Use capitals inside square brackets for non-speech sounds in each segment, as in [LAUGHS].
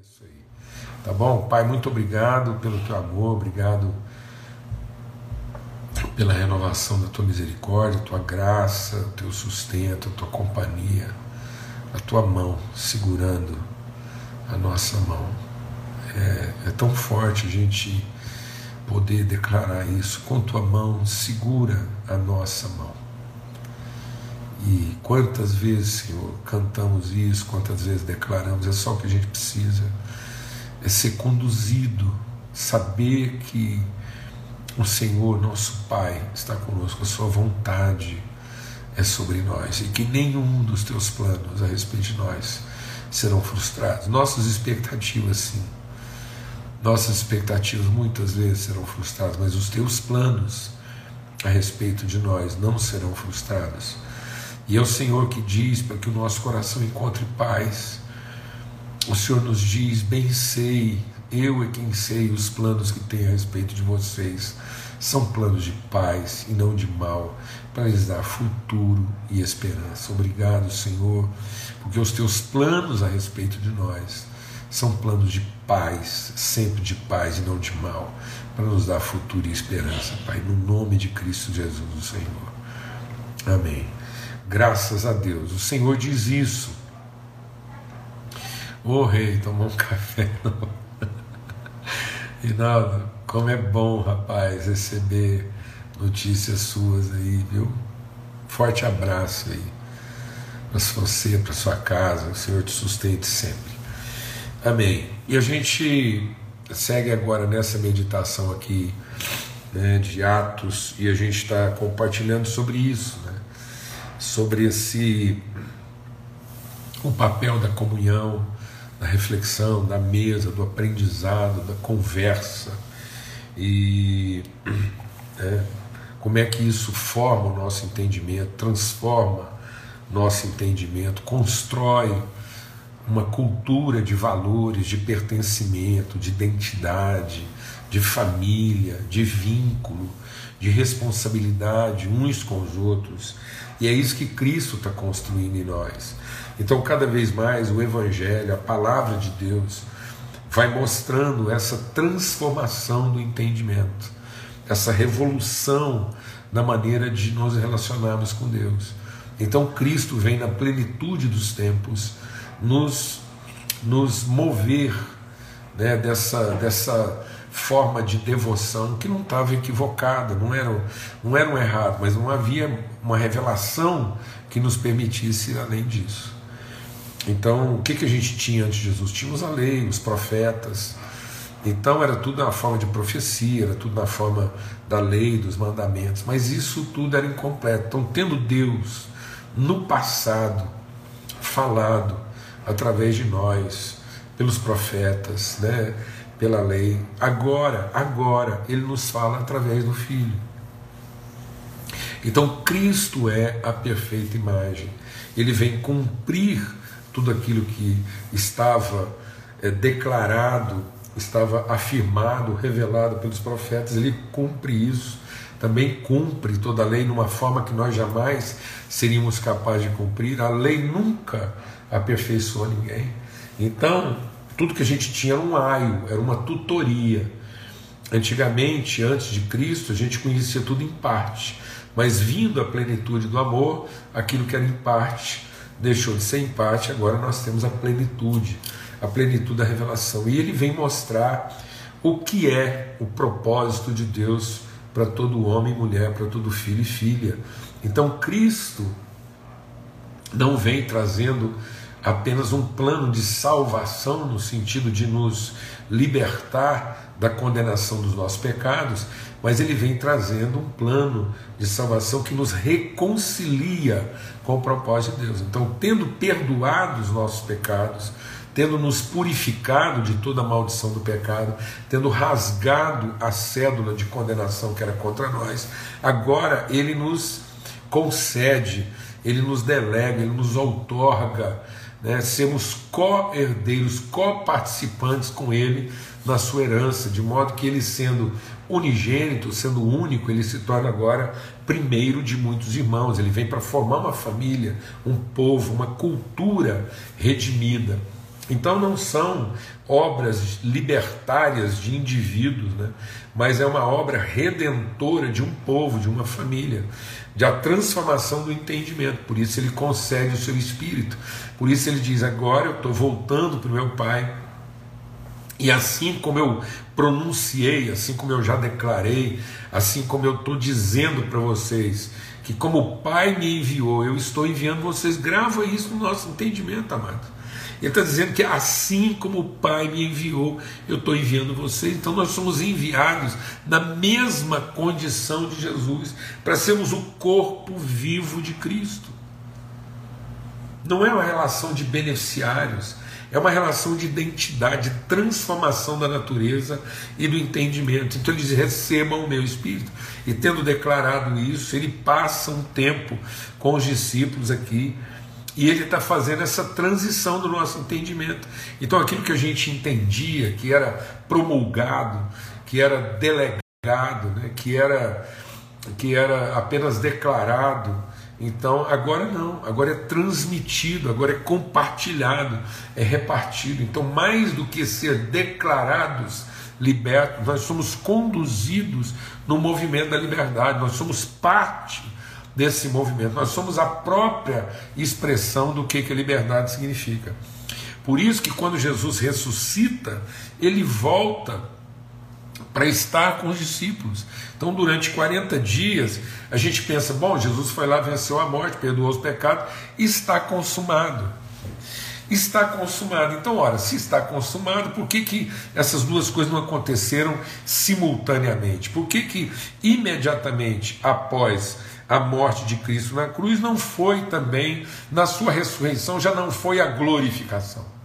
Isso aí. Tá bom? Pai, muito obrigado pelo teu amor, obrigado pela renovação da tua misericórdia, tua graça, teu sustento, tua companhia, a tua mão segurando a nossa mão. É, é tão forte a gente poder declarar isso. Com tua mão segura a nossa mão. E quantas vezes, Senhor, cantamos isso, quantas vezes declaramos, é só o que a gente precisa, é ser conduzido, saber que o Senhor, nosso Pai, está conosco, a Sua vontade é sobre nós e que nenhum dos teus planos a respeito de nós serão frustrados. Nossas expectativas, sim. Nossas expectativas muitas vezes serão frustradas, mas os teus planos a respeito de nós não serão frustrados e é o Senhor que diz para que o nosso coração encontre paz. O Senhor nos diz: bem sei, eu é quem sei os planos que tenho a respeito de vocês. São planos de paz e não de mal, para lhes dar futuro e esperança. Obrigado, Senhor, porque os teus planos a respeito de nós são planos de paz, sempre de paz e não de mal, para nos dar futuro e esperança, Pai, no nome de Cristo Jesus, o Senhor. Amém. Graças a Deus. O Senhor diz isso. Ô oh, rei, tomou um [LAUGHS] café. Rinaldo, como é bom, rapaz, receber notícias suas aí, viu? Forte abraço aí para você, para sua casa, o Senhor te sustente sempre. Amém. E a gente segue agora nessa meditação aqui né, de Atos e a gente está compartilhando sobre isso, né? Sobre esse o papel da comunhão, da reflexão, da mesa, do aprendizado, da conversa. E é, como é que isso forma o nosso entendimento, transforma nosso entendimento, constrói uma cultura de valores, de pertencimento, de identidade, de família, de vínculo, de responsabilidade uns com os outros e é isso que Cristo está construindo em nós. Então, cada vez mais, o Evangelho, a palavra de Deus, vai mostrando essa transformação do entendimento, essa revolução na maneira de nos relacionarmos com Deus. Então, Cristo vem na plenitude dos tempos nos, nos mover né, dessa, dessa forma de devoção que não estava equivocada, não era, não era um errado, mas não havia uma revelação que nos permitisse ir além disso. Então, o que, que a gente tinha antes de Jesus? Tínhamos a lei, os profetas. Então, era tudo na forma de profecia, era tudo na forma da lei, dos mandamentos, mas isso tudo era incompleto. Então, tendo Deus no passado falado através de nós, pelos profetas, né? pela lei. Agora, agora, ele nos fala através do Filho. Então, Cristo é a perfeita imagem. Ele vem cumprir tudo aquilo que estava é, declarado, estava afirmado, revelado pelos profetas. Ele cumpre isso. Também cumpre toda a lei numa forma que nós jamais seríamos capazes de cumprir. A lei nunca aperfeiçoou ninguém. Então, tudo que a gente tinha era um aio, era uma tutoria. Antigamente, antes de Cristo, a gente conhecia tudo em parte, mas vindo a plenitude do amor, aquilo que era em parte deixou de ser em parte, agora nós temos a plenitude, a plenitude da revelação. E ele vem mostrar o que é o propósito de Deus para todo homem e mulher, para todo filho e filha. Então Cristo não vem trazendo apenas um plano de salvação, no sentido de nos libertar da condenação dos nossos pecados, mas ele vem trazendo um plano de salvação que nos reconcilia com o propósito de Deus. Então, tendo perdoado os nossos pecados, tendo nos purificado de toda a maldição do pecado, tendo rasgado a cédula de condenação que era contra nós, agora ele nos concede, ele nos delega, ele nos outorga né, sermos co-herdeiros, co-participantes com Ele na sua herança, de modo que Ele, sendo unigênito, sendo único, ele se torna agora primeiro de muitos irmãos. Ele vem para formar uma família, um povo, uma cultura redimida. Então não são obras libertárias de indivíduos, né? mas é uma obra redentora de um povo, de uma família, de a transformação do entendimento. Por isso ele concede o seu espírito. Por isso ele diz: agora eu estou voltando para o meu Pai. E assim como eu pronunciei, assim como eu já declarei, assim como eu estou dizendo para vocês, que como o Pai me enviou, eu estou enviando vocês, grava isso no nosso entendimento, amado. Ele está dizendo que assim como o Pai me enviou, eu estou enviando vocês. Então nós somos enviados na mesma condição de Jesus, para sermos o corpo vivo de Cristo. Não é uma relação de beneficiários, é uma relação de identidade, de transformação da natureza e do entendimento. Então ele diz: recebam o meu espírito. E tendo declarado isso, ele passa um tempo com os discípulos aqui e ele está fazendo essa transição do nosso entendimento. Então, aquilo que a gente entendia, que era promulgado, que era delegado, né, que, era, que era apenas declarado, então agora não, agora é transmitido, agora é compartilhado, é repartido. Então, mais do que ser declarados libertos, nós somos conduzidos no movimento da liberdade, nós somos parte desse movimento. Nós somos a própria expressão do que, que a liberdade significa. Por isso que quando Jesus ressuscita, ele volta para estar com os discípulos. Então, durante 40 dias, a gente pensa: bom, Jesus foi lá, venceu a morte, perdoou os pecados, está consumado. Está consumado. Então, ora, se está consumado, por que, que essas duas coisas não aconteceram simultaneamente? Por que, que imediatamente após a morte de Cristo na cruz, não foi também, na sua ressurreição, já não foi a glorificação.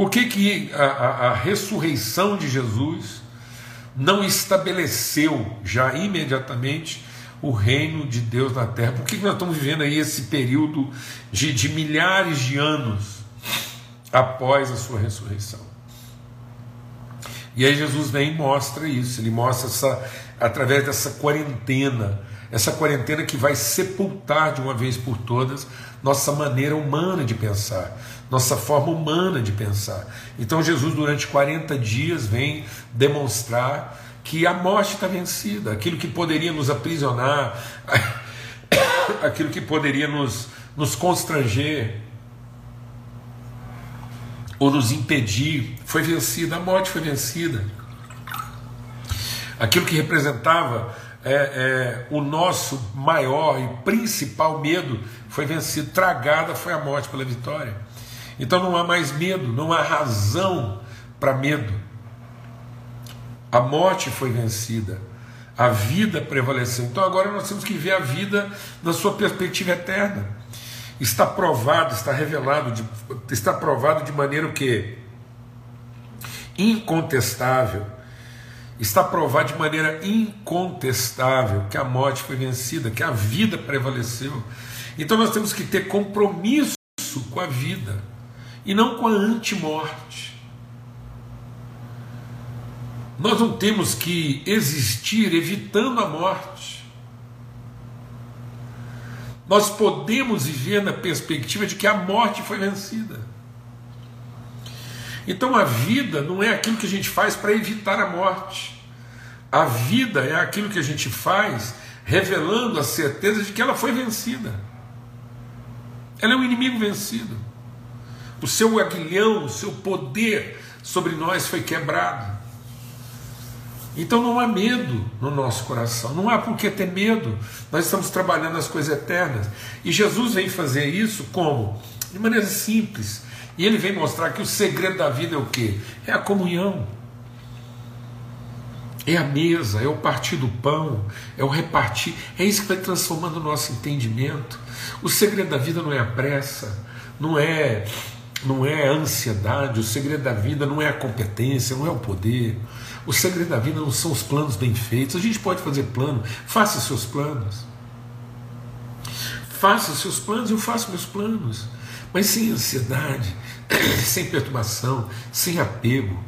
Por que, que a, a, a ressurreição de Jesus não estabeleceu já imediatamente o reino de Deus na terra? Por que, que nós estamos vivendo aí esse período de, de milhares de anos após a sua ressurreição? E aí Jesus vem e mostra isso, ele mostra essa, através dessa quarentena, essa quarentena que vai sepultar de uma vez por todas nossa maneira humana de pensar, nossa forma humana de pensar. Então Jesus, durante 40 dias, vem demonstrar que a morte está vencida, aquilo que poderia nos aprisionar, [COUGHS] aquilo que poderia nos, nos constranger ou nos impedir, foi vencida, a morte foi vencida aquilo que representava é, é, o nosso maior e principal medo foi vencido, tragada foi a morte pela vitória. Então não há mais medo, não há razão para medo. A morte foi vencida, a vida prevaleceu. Então agora nós temos que ver a vida na sua perspectiva eterna. Está provado, está revelado, de, está provado de maneira o incontestável está provado de maneira incontestável que a morte foi vencida, que a vida prevaleceu. Então nós temos que ter compromisso com a vida e não com a antimorte. Nós não temos que existir evitando a morte. Nós podemos viver na perspectiva de que a morte foi vencida. Então a vida não é aquilo que a gente faz para evitar a morte. A vida é aquilo que a gente faz revelando a certeza de que ela foi vencida. Ela é um inimigo vencido. O seu aguilhão, o seu poder sobre nós foi quebrado. Então não há medo no nosso coração, não há por que ter medo. Nós estamos trabalhando as coisas eternas. E Jesus vem fazer isso como? De maneira simples, e ele vem mostrar que o segredo da vida é o que? É a comunhão. É a mesa, é o partir do pão, é o repartir, é isso que vai transformando o nosso entendimento. O segredo da vida não é a pressa, não é não é a ansiedade, o segredo da vida não é a competência, não é o poder. O segredo da vida não são os planos bem feitos. A gente pode fazer plano, faça seus planos. Faça seus planos, eu faço meus planos mas sem ansiedade, sem perturbação, sem apego,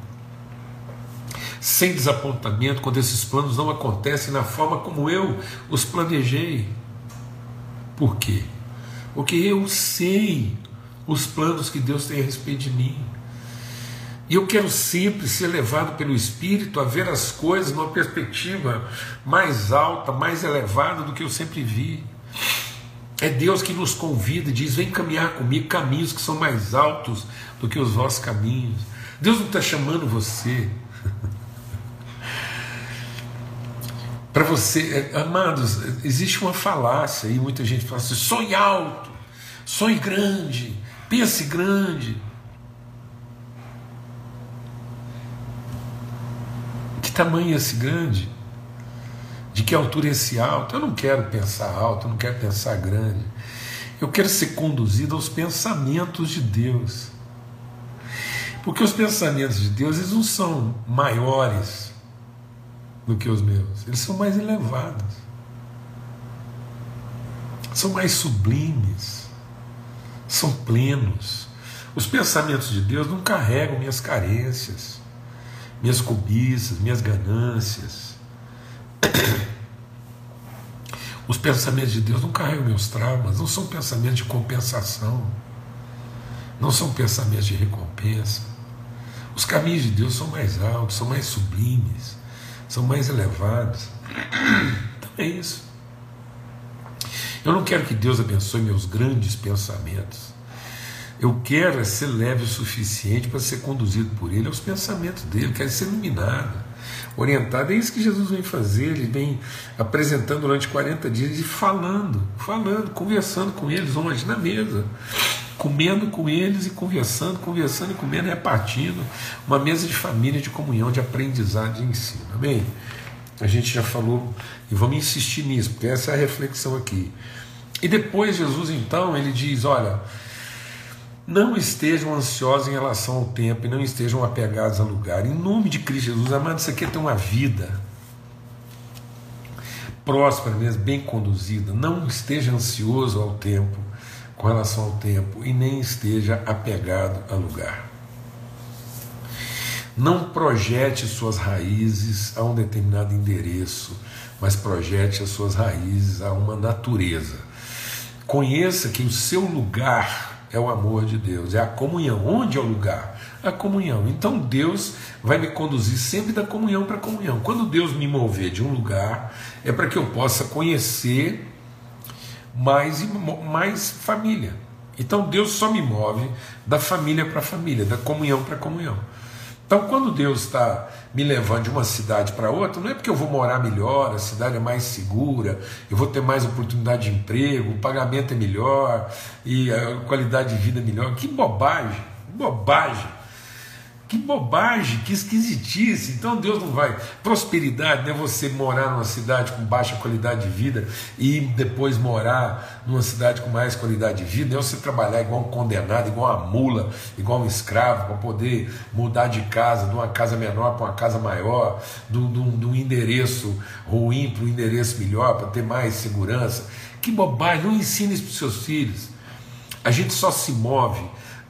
sem desapontamento quando esses planos não acontecem na forma como eu os planejei. Por quê? Porque eu sei os planos que Deus tem a respeito de mim. E eu quero sempre ser levado pelo Espírito a ver as coisas numa perspectiva mais alta, mais elevada do que eu sempre vi. É Deus que nos convida e diz: vem caminhar comigo caminhos que são mais altos do que os vossos caminhos. Deus não está chamando você [LAUGHS] para você, é, amados, existe uma falácia e muita gente fala assim: sonhe alto, sonhe grande, pense grande. Que tamanho é esse grande? De que altura é esse alto? Eu não quero pensar alto, eu não quero pensar grande. Eu quero ser conduzido aos pensamentos de Deus. Porque os pensamentos de Deus eles não são maiores do que os meus, eles são mais elevados, são mais sublimes, são plenos. Os pensamentos de Deus não carregam minhas carências, minhas cobiças, minhas ganâncias. Os pensamentos de Deus não carregam meus traumas, não são pensamentos de compensação, não são pensamentos de recompensa. Os caminhos de Deus são mais altos, são mais sublimes, são mais elevados. Então é isso. Eu não quero que Deus abençoe meus grandes pensamentos. Eu quero é ser leve o suficiente para ser conduzido por Ele aos pensamentos dele, quero ser iluminado, orientado. É isso que Jesus vem fazer, ele vem apresentando durante 40 dias e falando, falando, conversando com eles onde? Na mesa comendo com eles e conversando, conversando e comendo, repartindo uma mesa de família, de comunhão, de aprendizado, de ensino. Amém? A gente já falou e vamos insistir nisso, porque essa é a reflexão aqui. E depois Jesus então ele diz: olha, não estejam ansiosos em relação ao tempo e não estejam apegados a lugar. Em nome de Cristo Jesus, amado, você quer ter uma vida próspera mesmo, bem conduzida. Não esteja ansioso ao tempo com relação ao tempo e nem esteja apegado a lugar. Não projete suas raízes a um determinado endereço, mas projete as suas raízes a uma natureza. Conheça que o seu lugar é o amor de Deus, é a comunhão. Onde é o lugar? A comunhão. Então Deus vai me conduzir sempre da comunhão para comunhão. Quando Deus me mover de um lugar, é para que eu possa conhecer mais, mais família. Então Deus só me move da família para família, da comunhão para comunhão. Então, quando Deus está me levando de uma cidade para outra, não é porque eu vou morar melhor, a cidade é mais segura, eu vou ter mais oportunidade de emprego, o pagamento é melhor e a qualidade de vida é melhor. Que bobagem, bobagem. Que bobagem, que esquisitice. Então Deus não vai. Prosperidade não é você morar numa cidade com baixa qualidade de vida e depois morar numa cidade com mais qualidade de vida. É você trabalhar igual um condenado, igual uma mula, igual um escravo, para poder mudar de casa, de uma casa menor para uma casa maior, de um endereço ruim para um endereço melhor, para ter mais segurança. Que bobagem. Não ensine isso para os seus filhos. A gente só se move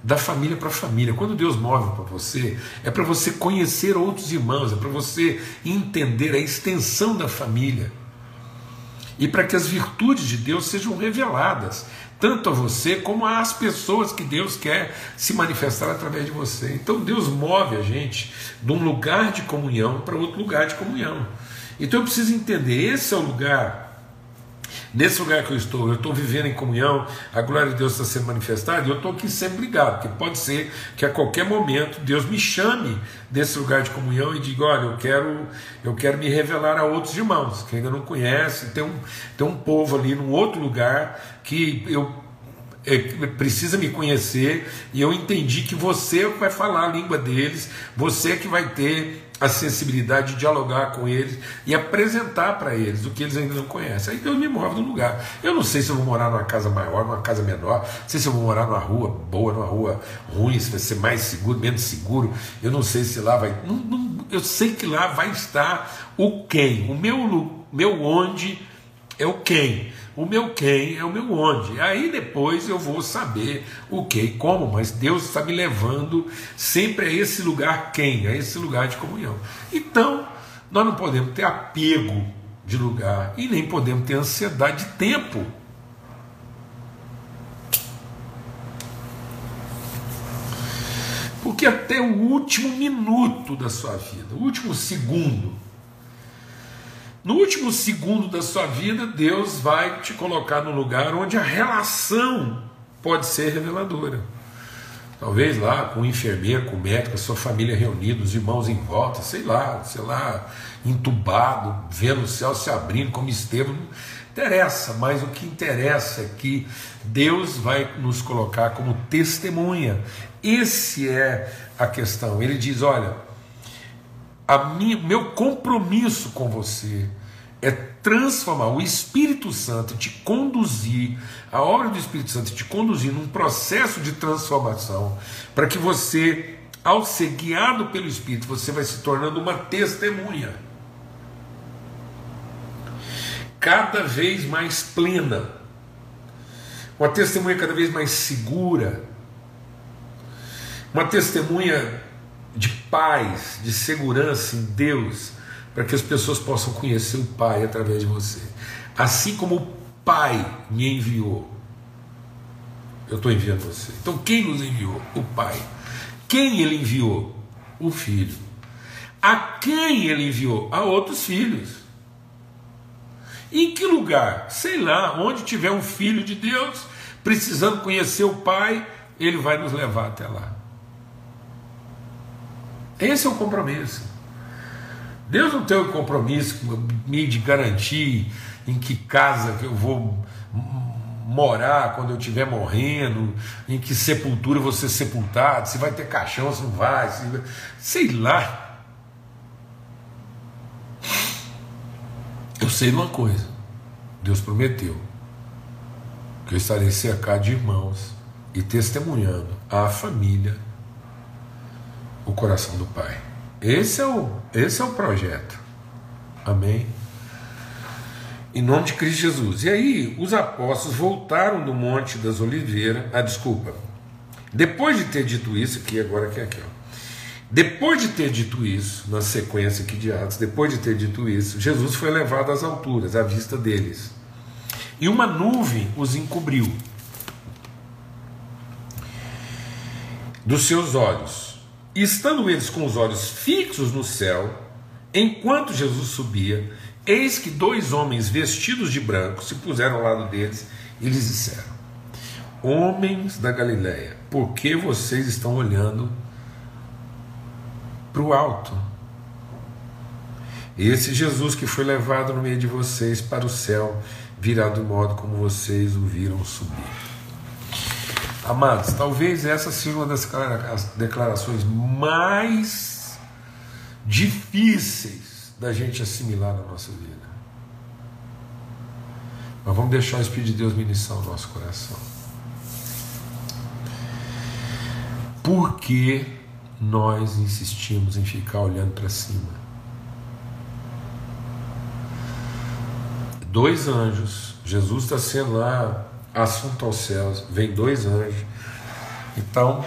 da família para família. Quando Deus move para você, é para você conhecer outros irmãos, é para você entender a extensão da família. E para que as virtudes de Deus sejam reveladas, tanto a você como às pessoas que Deus quer se manifestar através de você. Então Deus move a gente de um lugar de comunhão para outro lugar de comunhão. Então eu preciso entender, esse é o lugar Nesse lugar que eu estou, eu estou vivendo em comunhão, a glória de Deus está sendo manifestada, e eu estou aqui sempre ligado, porque pode ser que a qualquer momento Deus me chame desse lugar de comunhão e diga: olha, eu quero, eu quero me revelar a outros irmãos que ainda não conhecem, tem um, tem um povo ali num outro lugar que eu é, precisa me conhecer e eu entendi que você vai falar a língua deles, você que vai ter a sensibilidade de dialogar com eles e apresentar para eles o que eles ainda não conhecem. Aí Deus me move no lugar. Eu não sei se eu vou morar numa casa maior, numa casa menor, não sei se eu vou morar numa rua boa, numa rua ruim, se vai ser mais seguro, menos seguro. Eu não sei se lá vai. Não, não, eu sei que lá vai estar o quem. O meu, meu onde é o quem. O meu quem é o meu onde. Aí depois eu vou saber o que e como, mas Deus está me levando sempre a esse lugar quem, a esse lugar de comunhão. Então, nós não podemos ter apego de lugar e nem podemos ter ansiedade de tempo. Porque até o último minuto da sua vida, o último segundo, no último segundo da sua vida, Deus vai te colocar no lugar onde a relação pode ser reveladora. Talvez lá com o enfermeiro, com o médico, a sua família reunida, os irmãos em volta, sei lá, sei lá, entubado, vendo o céu se abrindo como Estevão. Interessa, mas o que interessa é que Deus vai nos colocar como testemunha. Esse é a questão. Ele diz: olha, meu compromisso com você é transformar o Espírito Santo, te conduzir, a obra do Espírito Santo te conduzir num processo de transformação, para que você, ao ser guiado pelo Espírito, você vai se tornando uma testemunha. Cada vez mais plena, uma testemunha cada vez mais segura, uma testemunha de paz, de segurança em Deus, para que as pessoas possam conhecer o Pai através de você. Assim como o Pai me enviou, eu estou enviando você. Então, quem nos enviou? O Pai. Quem ele enviou? O Filho. A quem ele enviou? A outros filhos. Em que lugar? Sei lá, onde tiver um filho de Deus precisando conhecer o Pai, ele vai nos levar até lá. Esse é o compromisso. Deus não tem o compromisso de garantir em que casa que eu vou morar quando eu estiver morrendo, em que sepultura eu vou ser sepultado, se vai ter caixão, se não vai, se... sei lá. Eu sei uma coisa: Deus prometeu que eu estarei cercado de irmãos e testemunhando à família o coração do Pai. Esse é o, esse é o projeto. Amém? Em nome de Cristo Jesus. E aí, os apóstolos voltaram do Monte das Oliveiras. Ah, desculpa. Depois de ter dito isso, aqui agora que é aqui, ó. Depois de ter dito isso, na sequência aqui de Atos, depois de ter dito isso, Jesus foi levado às alturas, à vista deles. E uma nuvem os encobriu dos seus olhos. Estando eles com os olhos fixos no céu, enquanto Jesus subia, eis que dois homens vestidos de branco se puseram ao lado deles e lhes disseram: Homens da Galiléia, por que vocês estão olhando para o alto? Esse Jesus que foi levado no meio de vocês para o céu virá do modo como vocês o viram subir. Amados, talvez essa seja uma das declarações mais difíceis da gente assimilar na nossa vida. Mas vamos deixar o Espírito de Deus ministrar o nosso coração. Por que nós insistimos em ficar olhando para cima? Dois anjos, Jesus está sendo lá assunto aos céus, vem dois anjos. Então,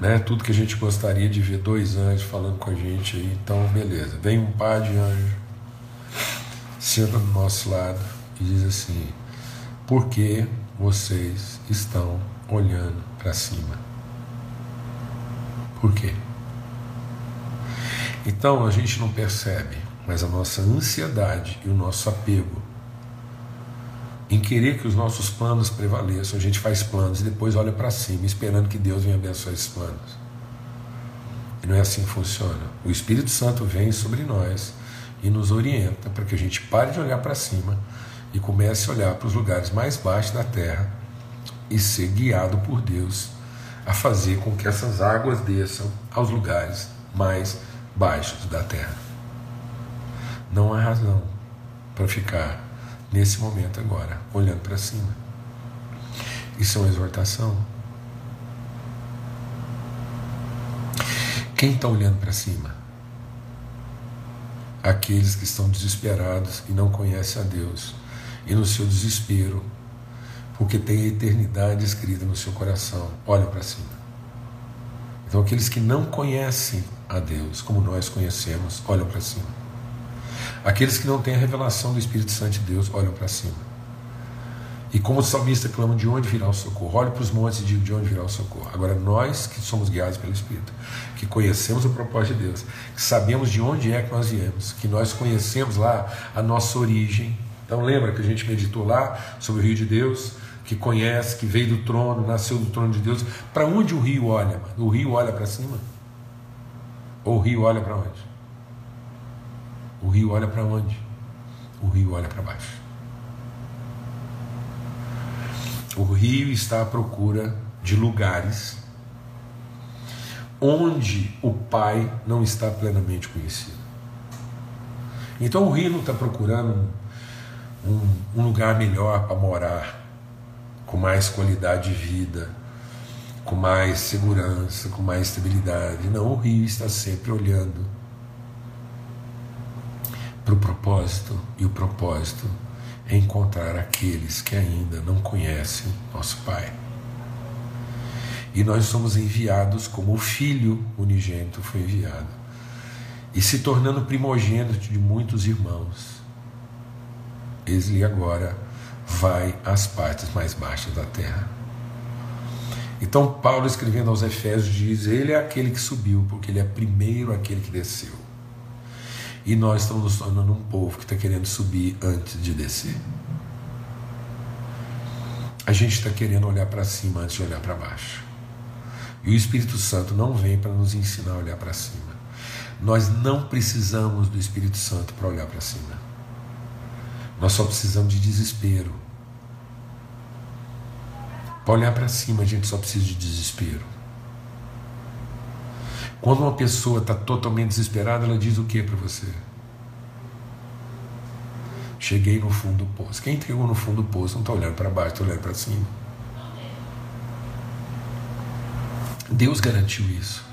né, tudo que a gente gostaria de ver dois anjos falando com a gente aí, então beleza. Vem um par de anjos, senta do nosso lado e diz assim: Por que vocês estão olhando para cima? Por quê? Então a gente não percebe, mas a nossa ansiedade e o nosso apego em querer que os nossos planos prevaleçam. A gente faz planos e depois olha para cima, esperando que Deus venha abençoar esses planos. E não é assim que funciona. O Espírito Santo vem sobre nós e nos orienta para que a gente pare de olhar para cima e comece a olhar para os lugares mais baixos da terra e ser guiado por Deus a fazer com que essas águas desçam aos lugares mais baixos da terra. Não há razão para ficar nesse momento agora, olhando para cima. Isso é uma exortação. Quem está olhando para cima? Aqueles que estão desesperados e não conhecem a Deus, e no seu desespero, porque tem a eternidade escrita no seu coração, olham para cima. Então, aqueles que não conhecem a Deus como nós conhecemos, olham para cima. Aqueles que não têm a revelação do Espírito Santo de Deus olham para cima. E como o salmista clama, de onde virá o socorro? Olhe para os montes e diga de onde virá o socorro. Agora, nós que somos guiados pelo Espírito, que conhecemos o propósito de Deus, que sabemos de onde é que nós viemos, que nós conhecemos lá a nossa origem. Então, lembra que a gente meditou lá sobre o rio de Deus, que conhece, que veio do trono, nasceu do trono de Deus. Para onde o rio olha? O rio olha para cima? Ou o rio olha para onde? O rio olha para onde? O rio olha para baixo. O rio está à procura de lugares onde o Pai não está plenamente conhecido. Então o rio não está procurando um, um lugar melhor para morar, com mais qualidade de vida, com mais segurança, com mais estabilidade. Não, o rio está sempre olhando para o propósito, e o propósito é encontrar aqueles que ainda não conhecem nosso Pai. E nós somos enviados como o Filho unigênito foi enviado, e se tornando primogênito de muitos irmãos. Ele agora vai às partes mais baixas da terra. Então, Paulo, escrevendo aos Efésios, diz: Ele é aquele que subiu, porque ele é primeiro aquele que desceu. E nós estamos nos tornando um povo que está querendo subir antes de descer. A gente está querendo olhar para cima antes de olhar para baixo. E o Espírito Santo não vem para nos ensinar a olhar para cima. Nós não precisamos do Espírito Santo para olhar para cima. Nós só precisamos de desespero. Para olhar para cima, a gente só precisa de desespero. Quando uma pessoa está totalmente desesperada, ela diz o que para você? Cheguei no fundo do poço. Quem entregou no fundo do poço não está olhando para baixo, está olhando para cima. Deus garantiu isso.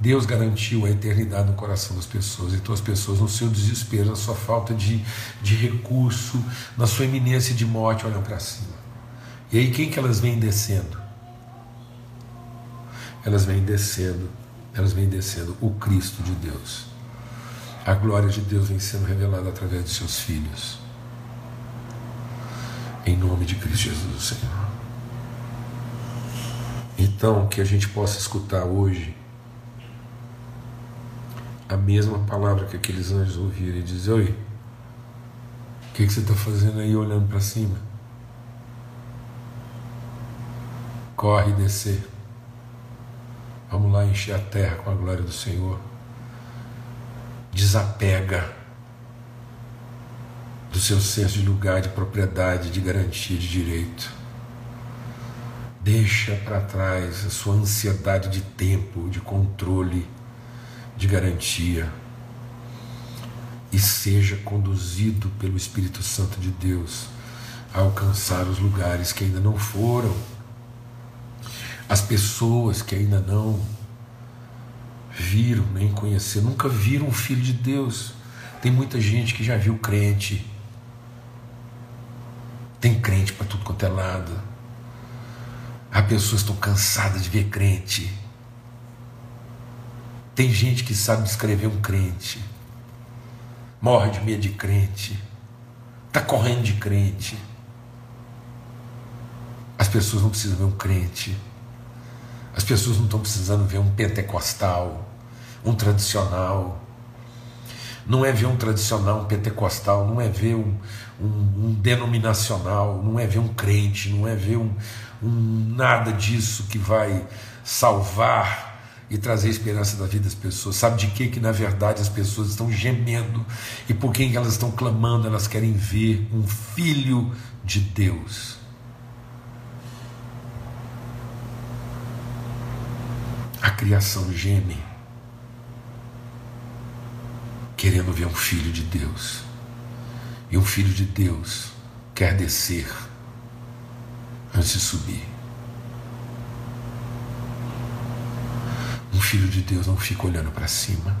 Deus garantiu a eternidade no coração das pessoas. Então as pessoas, no seu desespero, na sua falta de, de recurso, na sua iminência de morte, olham para cima. E aí quem que elas vêm descendo? Elas vêm descendo elas vêm descendo o Cristo de Deus. A glória de Deus vem sendo revelada através de seus filhos. Em nome de Cristo Jesus, Senhor. Então, que a gente possa escutar hoje a mesma palavra que aqueles anjos ouviram e dizer: Oi, o que, que você está fazendo aí olhando para cima? Corre e descer. Vamos lá encher a terra com a glória do Senhor. Desapega do seu senso de lugar, de propriedade, de garantia de direito. Deixa para trás a sua ansiedade de tempo, de controle, de garantia. E seja conduzido pelo Espírito Santo de Deus a alcançar os lugares que ainda não foram as pessoas que ainda não viram nem conheceram, nunca viram o Filho de Deus. Tem muita gente que já viu crente. Tem crente para tudo quanto é lado. Há pessoas estão cansadas de ver crente. Tem gente que sabe descrever um crente. Morre de medo de crente. Está correndo de crente. As pessoas não precisam ver um crente as pessoas não estão precisando ver um pentecostal, um tradicional. Não é ver um tradicional, um pentecostal, não é ver um, um, um denominacional, não é ver um crente, não é ver um, um nada disso que vai salvar e trazer esperança da vida das pessoas. Sabe de que que na verdade as pessoas estão gemendo e por quem elas estão clamando? Elas querem ver um filho de Deus A criação geme, querendo ver um filho de Deus. E um filho de Deus quer descer antes de subir. Um filho de Deus não fica olhando para cima.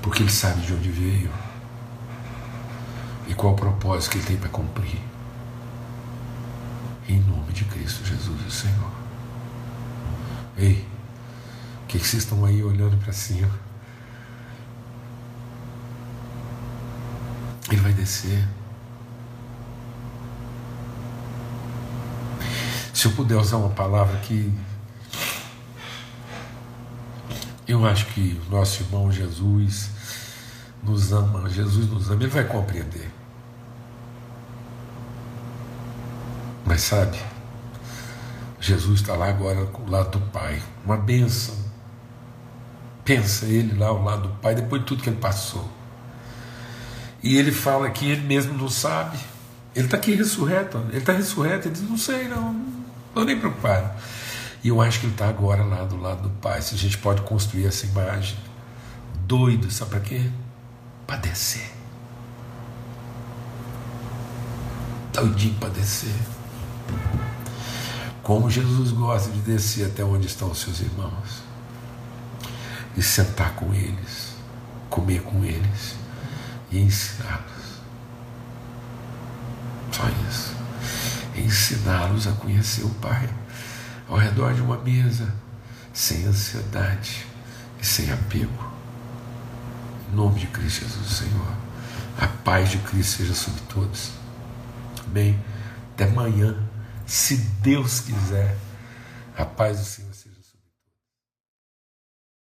Porque ele sabe de onde veio e qual o propósito que ele tem para cumprir. Em nome de Cristo Jesus, o Senhor. Ei, o que, que vocês estão aí olhando para cima? Ele vai descer. Se eu puder usar uma palavra que eu acho que o nosso irmão Jesus nos ama, Jesus nos ama, ele vai compreender. Sabe, Jesus está lá agora ao lado do Pai, uma bênção. Pensa ele lá ao lado do Pai, depois de tudo que ele passou. E ele fala que ele mesmo não sabe. Ele está aqui ressurreto, ele está ressurreto, ele diz, não sei, não, não estou nem preocupado. E eu acho que ele está agora lá do lado do Pai. Se a gente pode construir essa imagem. Doido, sabe para quê? Para descer. Doidinho descer. Como Jesus gosta de descer até onde estão os seus irmãos e sentar com eles, comer com eles e ensiná-los. Só isso. Ensiná-los a conhecer o Pai ao redor de uma mesa, sem ansiedade e sem apego. Em nome de Cristo Jesus, Senhor. A paz de Cristo seja sobre todos. Amém. Até amanhã, se Deus quiser. A paz do Senhor.